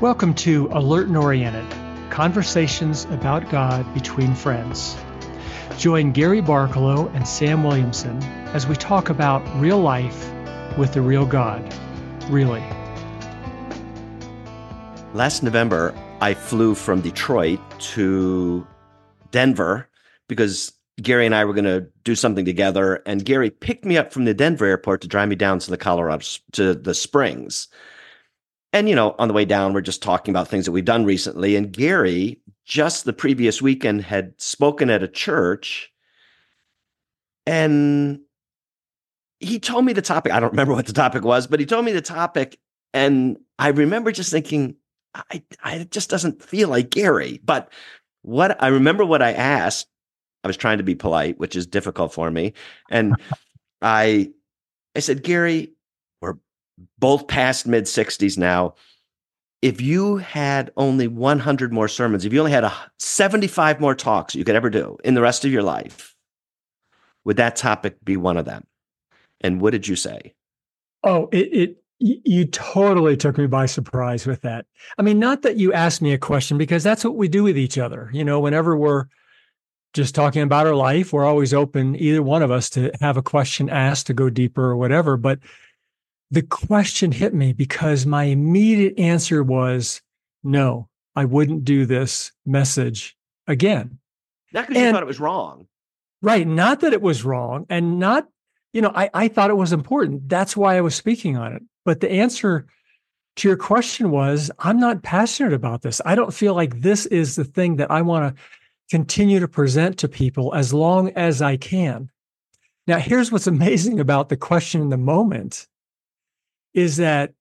Welcome to Alert and Oriented Conversations about God between Friends. Join Gary Barkalow and Sam Williamson as we talk about real life with the real God. Really. Last November, I flew from Detroit to Denver because Gary and I were going to do something together. And Gary picked me up from the Denver airport to drive me down to the Colorado, to the Springs. And, you know, on the way down, we're just talking about things that we've done recently. And Gary, just the previous weekend, had spoken at a church. And he told me the topic. I don't remember what the topic was, but he told me the topic. And I remember just thinking, I, I it just doesn't feel like Gary. But what I remember what I asked I was trying to be polite, which is difficult for me. And I I said, Gary, both past mid 60s now. If you had only 100 more sermons, if you only had a 75 more talks you could ever do in the rest of your life, would that topic be one of them? And what did you say? Oh, it, it you totally took me by surprise with that. I mean, not that you asked me a question because that's what we do with each other. You know, whenever we're just talking about our life. We're always open, either one of us, to have a question asked to go deeper or whatever. But the question hit me because my immediate answer was no, I wouldn't do this message again. Not because you thought it was wrong. Right. Not that it was wrong and not, you know, I, I thought it was important. That's why I was speaking on it. But the answer to your question was I'm not passionate about this. I don't feel like this is the thing that I want to continue to present to people as long as I can. Now, here's what's amazing about the question in the moment is that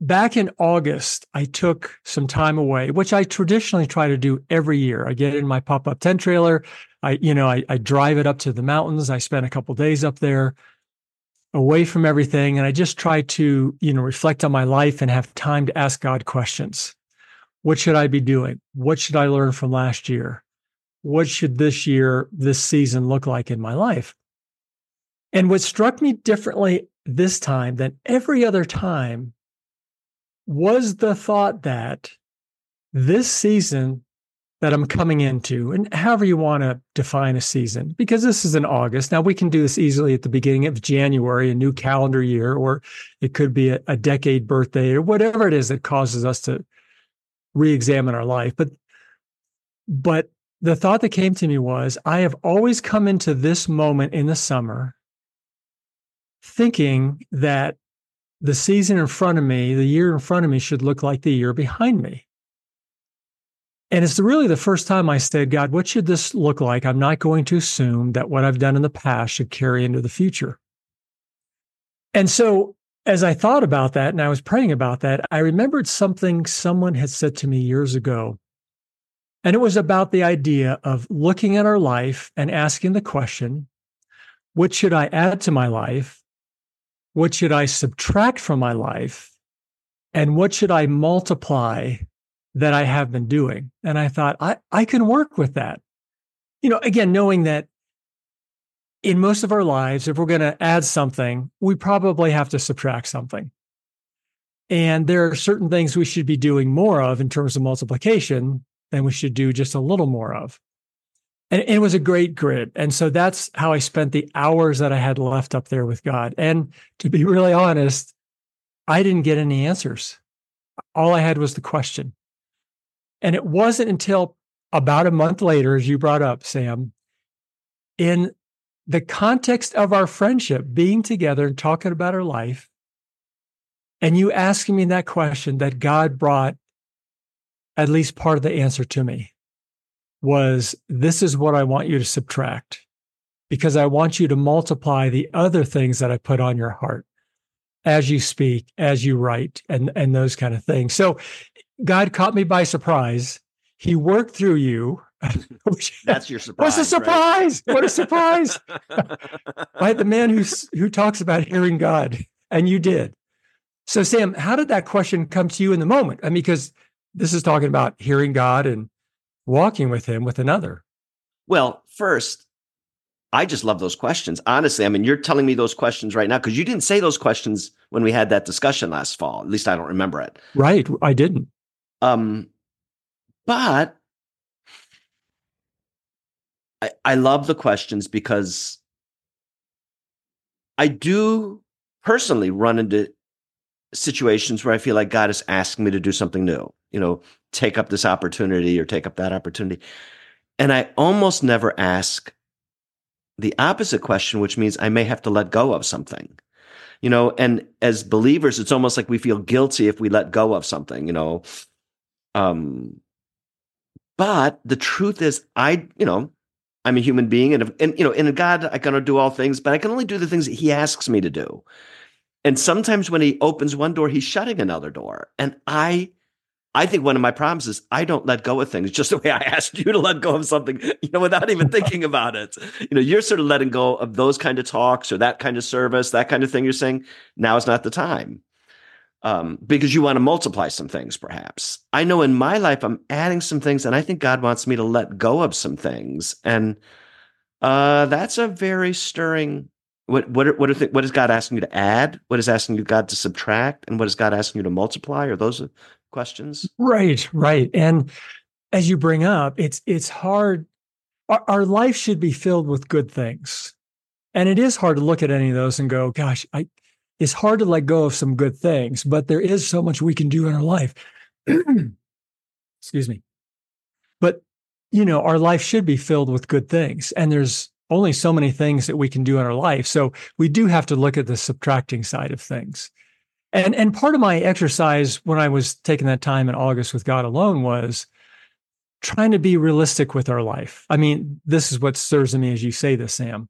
back in August, I took some time away, which I traditionally try to do every year. I get in my pop up tent trailer. I, you know, I, I drive it up to the mountains. I spend a couple days up there away from everything. And I just try to, you know, reflect on my life and have time to ask God questions. What should I be doing? What should I learn from last year? What should this year, this season look like in my life? And what struck me differently this time than every other time was the thought that this season that I'm coming into, and however you want to define a season, because this is in August. Now we can do this easily at the beginning of January, a new calendar year, or it could be a, a decade birthday or whatever it is that causes us to re-examine our life. But but the thought that came to me was I have always come into this moment in the summer thinking that the season in front of me, the year in front of me should look like the year behind me. And it's really the first time I said, God, what should this look like? I'm not going to assume that what I've done in the past should carry into the future. And so as I thought about that and I was praying about that, I remembered something someone had said to me years ago. And it was about the idea of looking at our life and asking the question what should I add to my life? What should I subtract from my life? And what should I multiply that I have been doing? And I thought, I, I can work with that. You know, again, knowing that in most of our lives, if we're going to add something, we probably have to subtract something. And there are certain things we should be doing more of in terms of multiplication than we should do just a little more of. And, it was a great grid. And so that's how I spent the hours that I had left up there with God. And to be really honest, I didn't get any answers. All I had was the question. And it wasn't until about a month later, as you brought up, Sam, in the context of our friendship, being together and talking about our life, and you asking me that question that God brought at least part of the answer to me was this is what I want you to subtract because I want you to multiply the other things that I put on your heart as you speak, as you write, and, and those kind of things. So God caught me by surprise. He worked through you That's your surprise. What's a surprise? Right? What a surprise! right, the man who who talks about hearing God, and you did. So, Sam, how did that question come to you in the moment? I mean, because this is talking about hearing God and walking with Him with another. Well, first, I just love those questions. Honestly, I mean, you're telling me those questions right now because you didn't say those questions when we had that discussion last fall. At least I don't remember it. Right. I didn't. Um, but I, I love the questions because I do personally run into situations where I feel like God is asking me to do something new, you know, take up this opportunity or take up that opportunity. And I almost never ask the opposite question, which means I may have to let go of something. You know, and as believers, it's almost like we feel guilty if we let go of something, you know. Um, but the truth is, I, you know, I'm a human being, and, and you know, in God, I can do all things, but I can only do the things that He asks me to do. And sometimes when He opens one door, He's shutting another door, and I I think one of my problems is I don't let go of things just the way I asked you to let go of something, you know, without even thinking about it. You know, you're sort of letting go of those kind of talks or that kind of service, that kind of thing. You're saying now is not the time um, because you want to multiply some things, perhaps. I know in my life I'm adding some things, and I think God wants me to let go of some things, and uh, that's a very stirring. What what what th- what is God asking you to add? What is asking you God to subtract? And what is God asking you to multiply? Are those questions. Right, right. And as you bring up, it's it's hard. Our, our, life should be filled with good things, and it is hard to look at any of those and go, "Gosh, I." It's hard to let go of some good things, but there is so much we can do in our life. Excuse me. But you know, our life should be filled with good things, and there's only so many things that we can do in our life. So we do have to look at the subtracting side of things. And and part of my exercise when I was taking that time in August with God alone was trying to be realistic with our life. I mean, this is what stirs in me as you say this, Sam.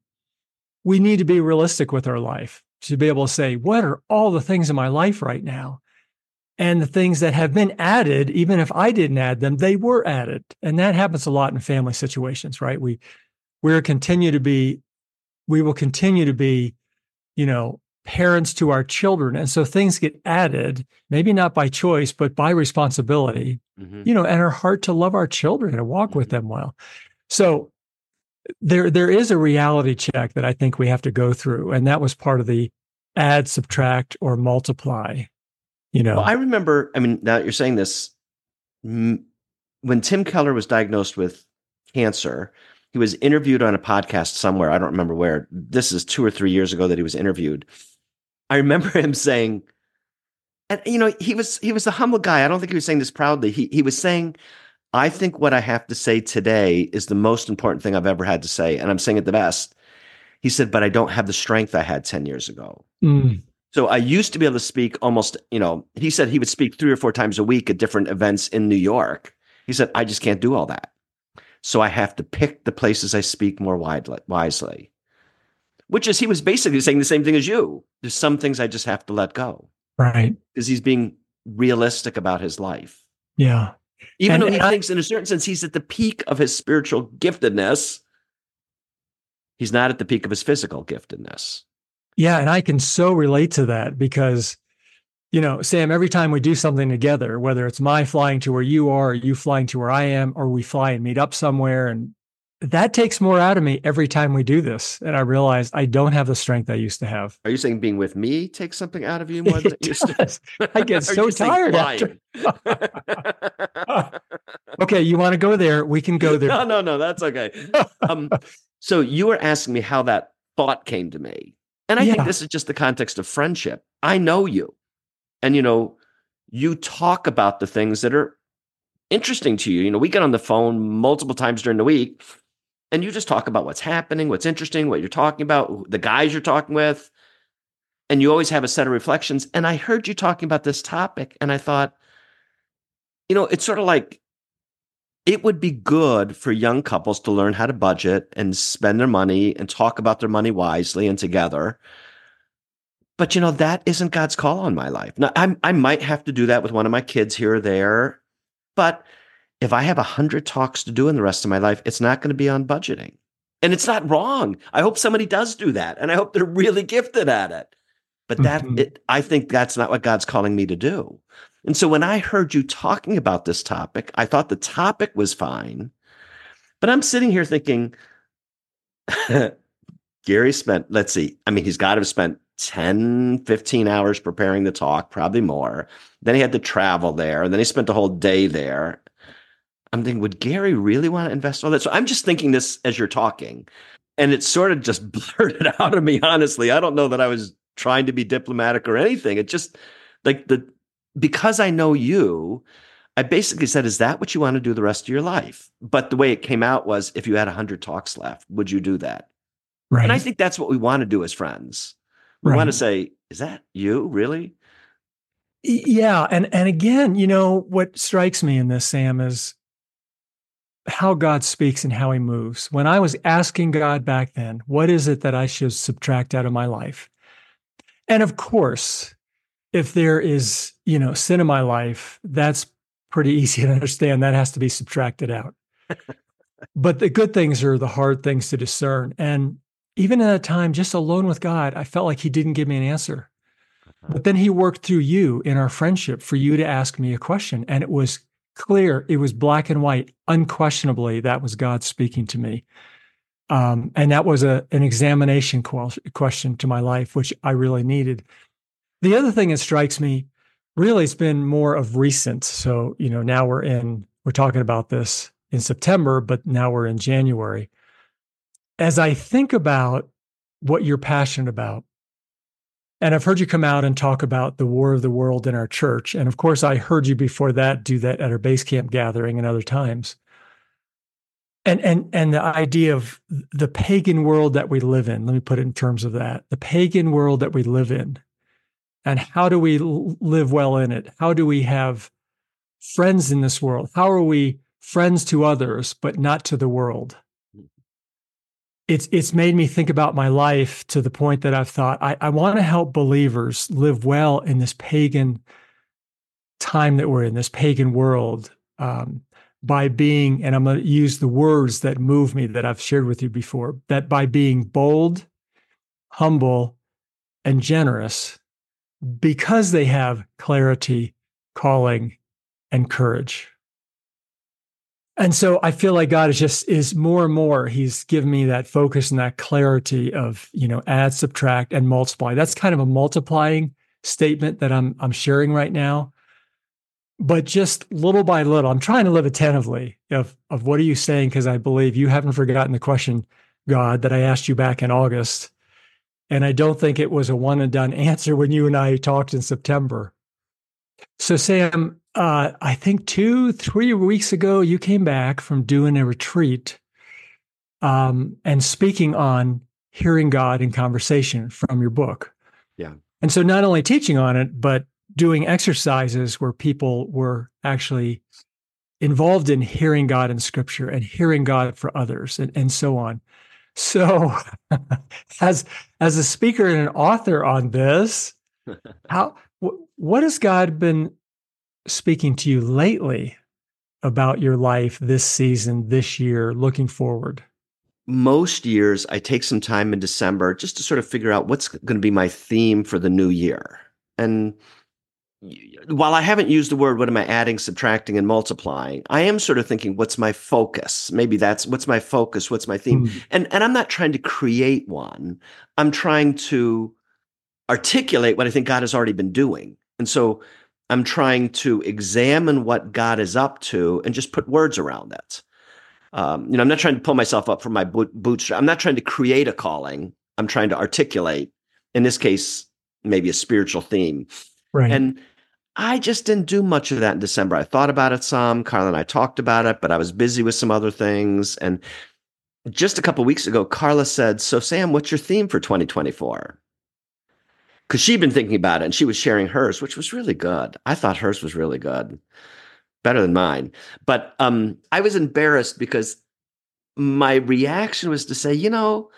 We need to be realistic with our life to be able to say, what are all the things in my life right now? And the things that have been added, even if I didn't add them, they were added. And that happens a lot in family situations, right? We we're continue to be, we will continue to be, you know, parents to our children. And so things get added, maybe not by choice, but by responsibility, mm-hmm. you know, and our heart to love our children and walk mm-hmm. with them well. So there there is a reality check that I think we have to go through. And that was part of the add, subtract, or multiply. You know, well, I remember, I mean, now you're saying this when Tim Keller was diagnosed with cancer, he was interviewed on a podcast somewhere. I don't remember where. This is two or three years ago that he was interviewed. I remember him saying, and you know, he was he was a humble guy. I don't think he was saying this proudly. He he was saying, I think what I have to say today is the most important thing I've ever had to say, and I'm saying it the best. He said, but I don't have the strength I had 10 years ago. Mm. So I used to be able to speak almost, you know, he said he would speak three or four times a week at different events in New York. He said, I just can't do all that. So I have to pick the places I speak more widely, wisely which is he was basically saying the same thing as you. There's some things I just have to let go. Right. Because he's being realistic about his life. Yeah. Even and, though he I, thinks, in a certain sense, he's at the peak of his spiritual giftedness, he's not at the peak of his physical giftedness. Yeah. And I can so relate to that because, you know, Sam, every time we do something together, whether it's my flying to where you are, or you flying to where I am, or we fly and meet up somewhere and that takes more out of me every time we do this. And I realize I don't have the strength I used to have. Are you saying being with me takes something out of you more than it used to? I get so tired after. okay, you want to go there? We can go there. No, no, no, that's okay. Um, so you were asking me how that thought came to me. And I yeah. think this is just the context of friendship. I know you. And you know, you talk about the things that are interesting to you. You know, we get on the phone multiple times during the week and you just talk about what's happening, what's interesting, what you're talking about, the guys you're talking with, and you always have a set of reflections. And I heard you talking about this topic, and I thought, you know, it's sort of like it would be good for young couples to learn how to budget and spend their money and talk about their money wisely and together. But you know, that isn't God's call on my life. Now, I, I might have to do that with one of my kids here or there, but if I have a hundred talks to do in the rest of my life, it's not going to be on budgeting. And it's not wrong. I hope somebody does do that. And I hope they're really gifted at it. But that mm-hmm. it, I think that's not what God's calling me to do. And so when I heard you talking about this topic, I thought the topic was fine. But I'm sitting here thinking, Gary spent, let's see, I mean, he's got to have spent 10, 15 hours preparing the talk, probably more. Then he had to travel there. And then he spent the whole day there. I'm thinking, would Gary really want to invest all that? So I'm just thinking this as you're talking. And it sort of just blurted out of me, honestly. I don't know that I was trying to be diplomatic or anything. It just like the because I know you, I basically said, Is that what you want to do the rest of your life? But the way it came out was if you had 100 talks left, would you do that? Right. And I think that's what we want to do as friends. We right. want to say, Is that you really? Yeah. And and again, you know, what strikes me in this, Sam, is how God speaks and how he moves. When I was asking God back then, what is it that I should subtract out of my life? And of course, if there is, you know, sin in my life, that's pretty easy to understand. That has to be subtracted out. but the good things are the hard things to discern. And even at that time, just alone with God, I felt like he didn't give me an answer. But then he worked through you in our friendship for you to ask me a question. And it was clear, it was black and white, unquestionably, that was God speaking to me. Um, and that was a, an examination question to my life, which I really needed. The other thing that strikes me really it's been more of recent. So, you know, now we're in, we're talking about this in September, but now we're in January. As I think about what you're passionate about, and I've heard you come out and talk about the war of the world in our church. And of course, I heard you before that do that at our base camp gathering and other times. And and and the idea of the pagan world that we live in, let me put it in terms of that. The pagan world that we live in. And how do we live well in it? How do we have friends in this world? How are we friends to others, but not to the world? It's it's made me think about my life to the point that I've thought I, I want to help believers live well in this pagan time that we're in, this pagan world, um, by being, and I'm going to use the words that move me that I've shared with you before, that by being bold, humble, and generous, because they have clarity, calling, and courage. And so I feel like God is just is more and more he's given me that focus and that clarity of, you know, add, subtract and multiply. That's kind of a multiplying statement that I'm I'm sharing right now. But just little by little, I'm trying to live attentively of of what are you saying because I believe you haven't forgotten the question God that I asked you back in August. And I don't think it was a one and done answer when you and I talked in September. So Sam, uh, I think two, three weeks ago, you came back from doing a retreat um, and speaking on hearing God in conversation from your book. Yeah. And so not only teaching on it, but doing exercises where people were actually involved in hearing God in scripture and hearing God for others and, and so on. So as as a speaker and an author on this, how what has God been speaking to you lately about your life this season, this year, looking forward? Most years, I take some time in December just to sort of figure out what's going to be my theme for the new year. And while I haven't used the word, what am I adding, subtracting, and multiplying? I am sort of thinking, what's my focus? Maybe that's what's my focus, what's my theme? Mm. And and I'm not trying to create one. I'm trying to articulate what I think God has already been doing. And so I'm trying to examine what God is up to and just put words around that. Um, you know, I'm not trying to pull myself up from my boot, bootstrap. I'm not trying to create a calling. I'm trying to articulate, in this case, maybe a spiritual theme. Right. And I just didn't do much of that in December. I thought about it some. Carla and I talked about it, but I was busy with some other things. And just a couple weeks ago, Carla said, "So Sam, what's your theme for 2024?" Because she'd been thinking about it and she was sharing hers, which was really good. I thought hers was really good, better than mine. But um, I was embarrassed because my reaction was to say, you know,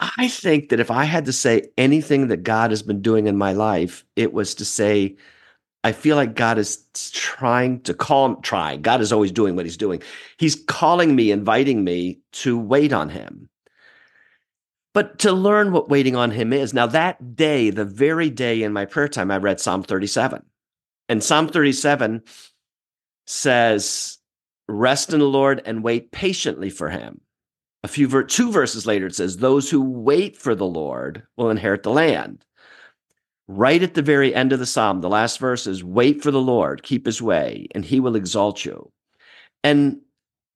I think that if I had to say anything that God has been doing in my life, it was to say, I feel like God is trying to call, trying. God is always doing what he's doing. He's calling me, inviting me to wait on him but to learn what waiting on him is. Now, that day, the very day in my prayer time, I read Psalm 37. And Psalm 37 says, Rest in the Lord and wait patiently for him. a few ver- two verses later, it says, Those who wait for the Lord will inherit the land. Right at the very end of the psalm, the last verse is, Wait for the Lord, keep his way, and he will exalt you. And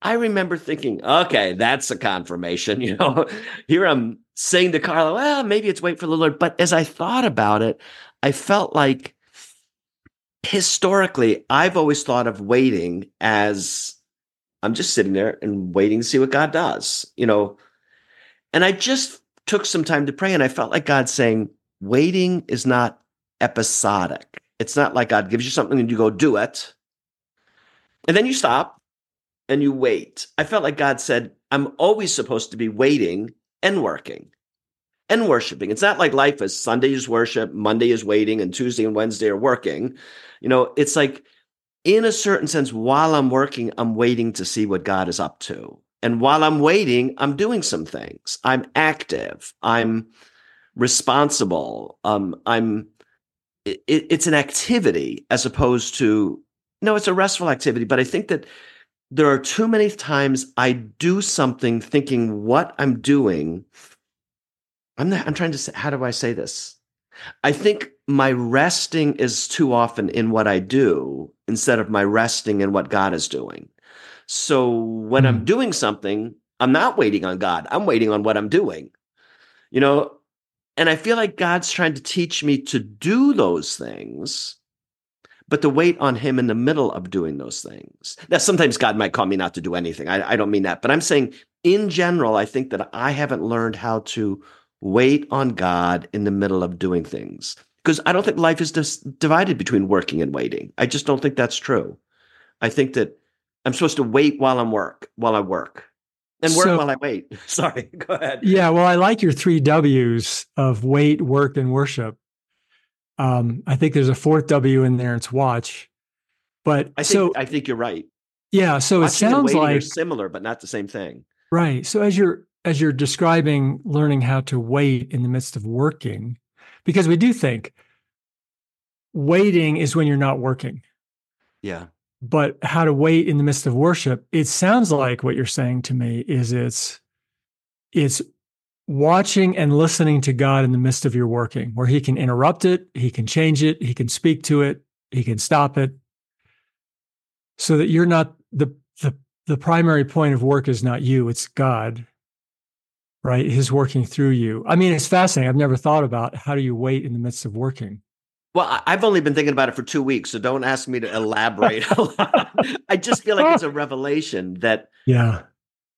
I remember thinking, okay, that's a confirmation. You know, here I'm saying to Carla, well, maybe it's wait for the Lord. But as I thought about it, I felt like historically, I've always thought of waiting as I'm just sitting there and waiting to see what God does, you know. And I just took some time to pray and I felt like God saying, waiting is not episodic. It's not like God gives you something and you go do it. And then you stop and you wait. I felt like God said, I'm always supposed to be waiting and working and worshiping. It's not like life is Sunday is worship, Monday is waiting, and Tuesday and Wednesday are working. You know, it's like in a certain sense, while I'm working, I'm waiting to see what God is up to. And while I'm waiting, I'm doing some things. I'm active. I'm responsible. Um, I'm. It, it's an activity as opposed to no, it's a restful activity. But I think that there are too many times I do something thinking what I'm doing. I'm not, I'm trying to say, how do I say this? I think my resting is too often in what I do instead of my resting in what God is doing. So when mm. I'm hmm. doing something, I'm not waiting on God. I'm waiting on what I'm doing. You know, and I feel like God's trying to teach me to do those things but to wait on him in the middle of doing those things. Now, sometimes God might call me not to do anything. I, I don't mean that, but I'm saying in general, I think that I haven't learned how to wait on God in the middle of doing things because I don't think life is just divided between working and waiting. I just don't think that's true. I think that I'm supposed to wait while I'm work while I work and work so, while I wait. Sorry, go ahead. Yeah, well, I like your three W's of wait, work, and worship. Um, I think there's a fourth W in there. It's watch. But I think, so I think you're right. Yeah. So Watching it sounds like similar, but not the same thing. Right. So as you're as you're describing learning how to wait in the midst of working, because we do think waiting is when you're not working. Yeah. But how to wait in the midst of worship, it sounds like what you're saying to me is it's it's watching and listening to God in the midst of your working, where He can interrupt it, He can change it, He can speak to it, He can stop it, so that you're not the the the primary point of work is not you, it's God, right? His working through you. I mean, it's fascinating. I've never thought about how do you wait in the midst of working. Well, I've only been thinking about it for two weeks, so don't ask me to elaborate. I just feel like it's a revelation that yeah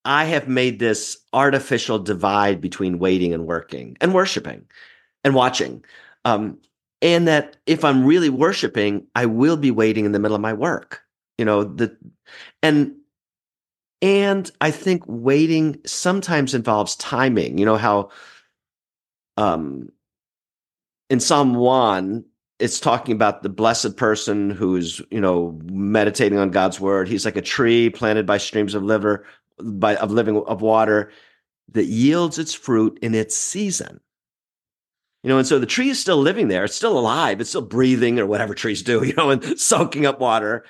I have made this artificial divide between waiting and working and worshiping and watching. Um, and that if I'm really worshiping, I will be waiting in the middle of my work. You know, the and and I think waiting sometimes involves timing. You know how um in Psalm 1 it's talking about the blessed person who's you know meditating on God's word. He's like a tree planted by streams of liver by of living of water that yields its fruit in its season. You know, and so the tree is still living there. It's still alive. It's still breathing or whatever trees do, you know, and soaking up water.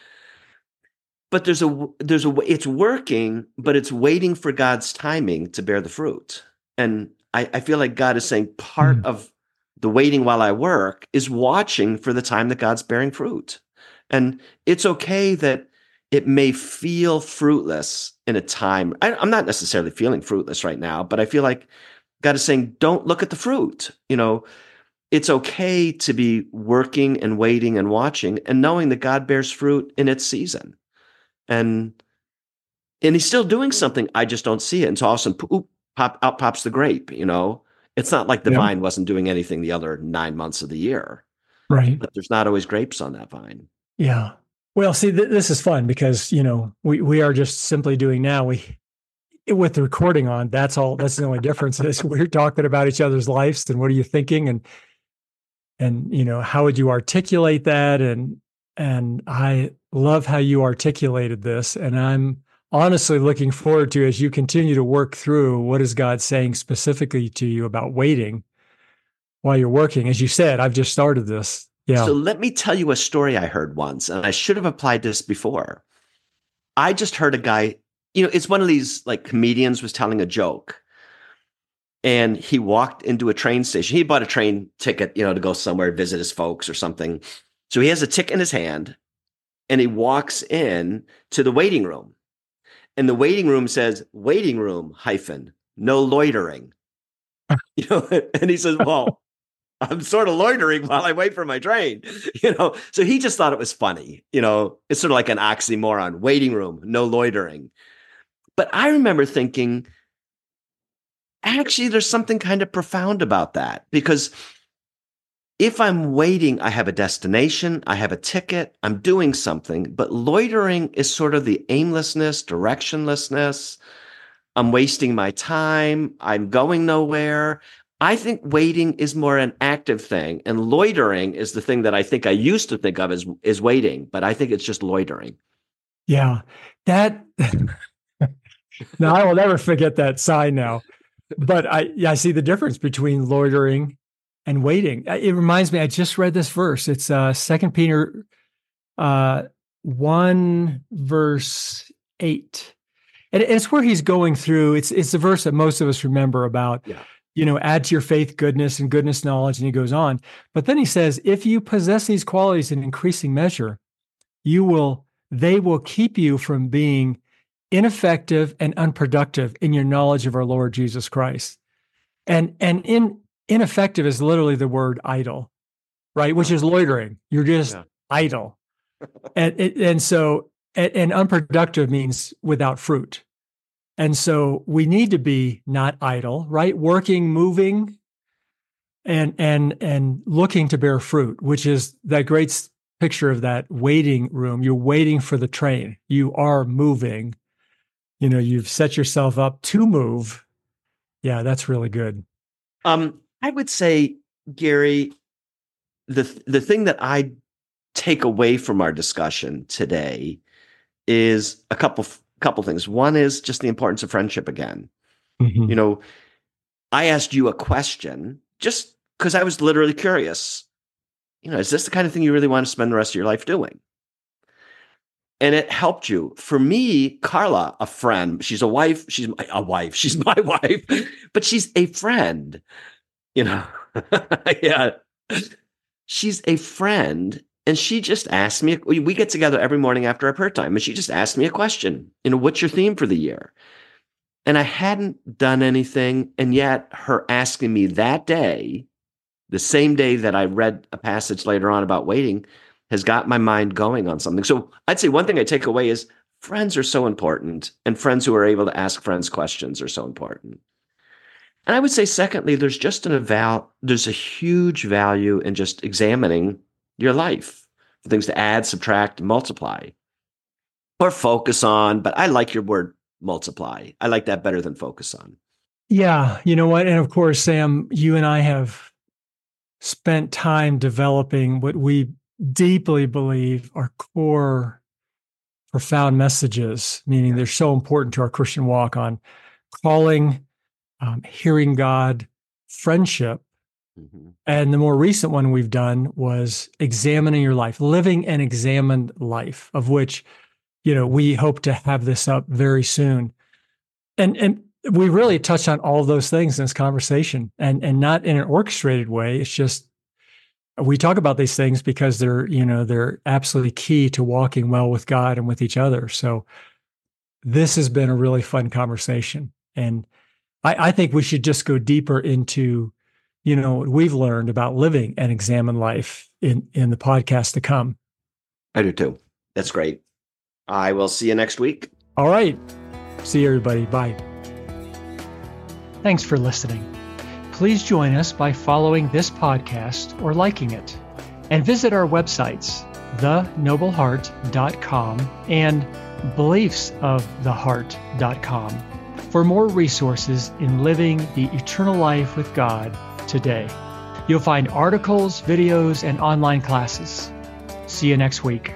But there's a there's a it's working, but it's waiting for God's timing to bear the fruit. And I, I feel like God is saying part mm. of the waiting while I work is watching for the time that God's bearing fruit. And it's okay that it may feel fruitless in a time. I, am not necessarily feeling fruitless right now, but I feel like God is saying, don't look at the fruit. You know, it's okay to be working and waiting and watching and knowing that God bears fruit in its season. And and he's still doing something. I just don't see it. And so all of a sudden, poop, pop out pops the grape, you know. It's not like the yeah. vine wasn't doing anything the other nine months of the year. Right. But there's not always grapes on that vine. Yeah. Well, see, th- this is fun because you know we we are just simply doing now we with the recording on. That's all. That's the only difference is we're talking about each other's lives and what are you thinking and and you know how would you articulate that and and I love how you articulated this and I'm honestly looking forward to as you continue to work through what is God saying specifically to you about waiting while you're working. As you said, I've just started this yeah. So let me tell you a story I heard once, and I should have applied this before. I just heard a guy you know, it's one of these like comedians was telling a joke and he walked into a train station. He bought a train ticket, you know, to go somewhere, visit his folks or something. So he has a ticket in his hand and he walks in to the waiting room. And the waiting room says, waiting room hyphen, no loitering. you know, and he says, Well, I'm sort of loitering while I wait for my train. You know, so he just thought it was funny. You know, it's sort of like an oxymoron, waiting room, no loitering. But I remember thinking, actually, there's something kind of profound about that because if I'm waiting, I have a destination, I have a ticket, I'm doing something, but loitering is sort of the aimlessness, directionlessness. I'm wasting my time, I'm going nowhere. I think waiting is more an active thing, and loitering is the thing that I think I used to think of as is waiting, but I think it's just loitering. Yeah, that. now I will never forget that sign now, but I I see the difference between loitering and waiting. It reminds me, I just read this verse. It's uh Second Peter uh one verse eight. And it's where he's going through. It's it's the verse that most of us remember about, yeah. You know, add to your faith goodness and goodness knowledge. And he goes on. But then he says, if you possess these qualities in increasing measure, you will, they will keep you from being ineffective and unproductive in your knowledge of our Lord Jesus Christ. And and in ineffective is literally the word idle, right? Which is loitering. You're just yeah. idle. and, and so, and, and unproductive means without fruit. And so we need to be not idle, right? Working, moving, and and and looking to bear fruit, which is that great picture of that waiting room. You're waiting for the train. You are moving. You know, you've set yourself up to move. Yeah, that's really good. Um, I would say, Gary, the the thing that I take away from our discussion today is a couple couple things. One is just the importance of friendship again. Mm-hmm. You know, I asked you a question just because I was literally curious. You know, is this the kind of thing you really want to spend the rest of your life doing? And it helped you. For me, Carla, a friend, she's a wife, she's my, a wife, she's my wife, but she's a friend you know yeah she's a friend and she just asked me we get together every morning after our prayer time and she just asked me a question you know what's your theme for the year? And i hadn't done anything and yet her asking me that day the same day that i read a passage later on about waiting has got my mind going on something. So i'd say one thing i take away is friends are so important and friends who are able to ask friends questions are so important. And I would say, secondly, there's just an eval, there's a huge value in just examining your life for things to add, subtract, multiply, or focus on. But I like your word multiply. I like that better than focus on. Yeah. You know what? And of course, Sam, you and I have spent time developing what we deeply believe are core, profound messages, meaning they're so important to our Christian walk on calling um, hearing God, friendship. Mm-hmm. And the more recent one we've done was examining your life, living an examined life, of which, you know, we hope to have this up very soon. And and we really touched on all those things in this conversation and and not in an orchestrated way. It's just we talk about these things because they're, you know, they're absolutely key to walking well with God and with each other. So this has been a really fun conversation. And I, I think we should just go deeper into, you know, what we've learned about living and examine life in in the podcast to come. I do too. That's great. I will see you next week. All right. See you, everybody. Bye. Thanks for listening. Please join us by following this podcast or liking it. And visit our websites, thenobleheart.com and beliefsoftheheart.com for more resources in living the eternal life with God today. You'll find articles, videos, and online classes. See you next week.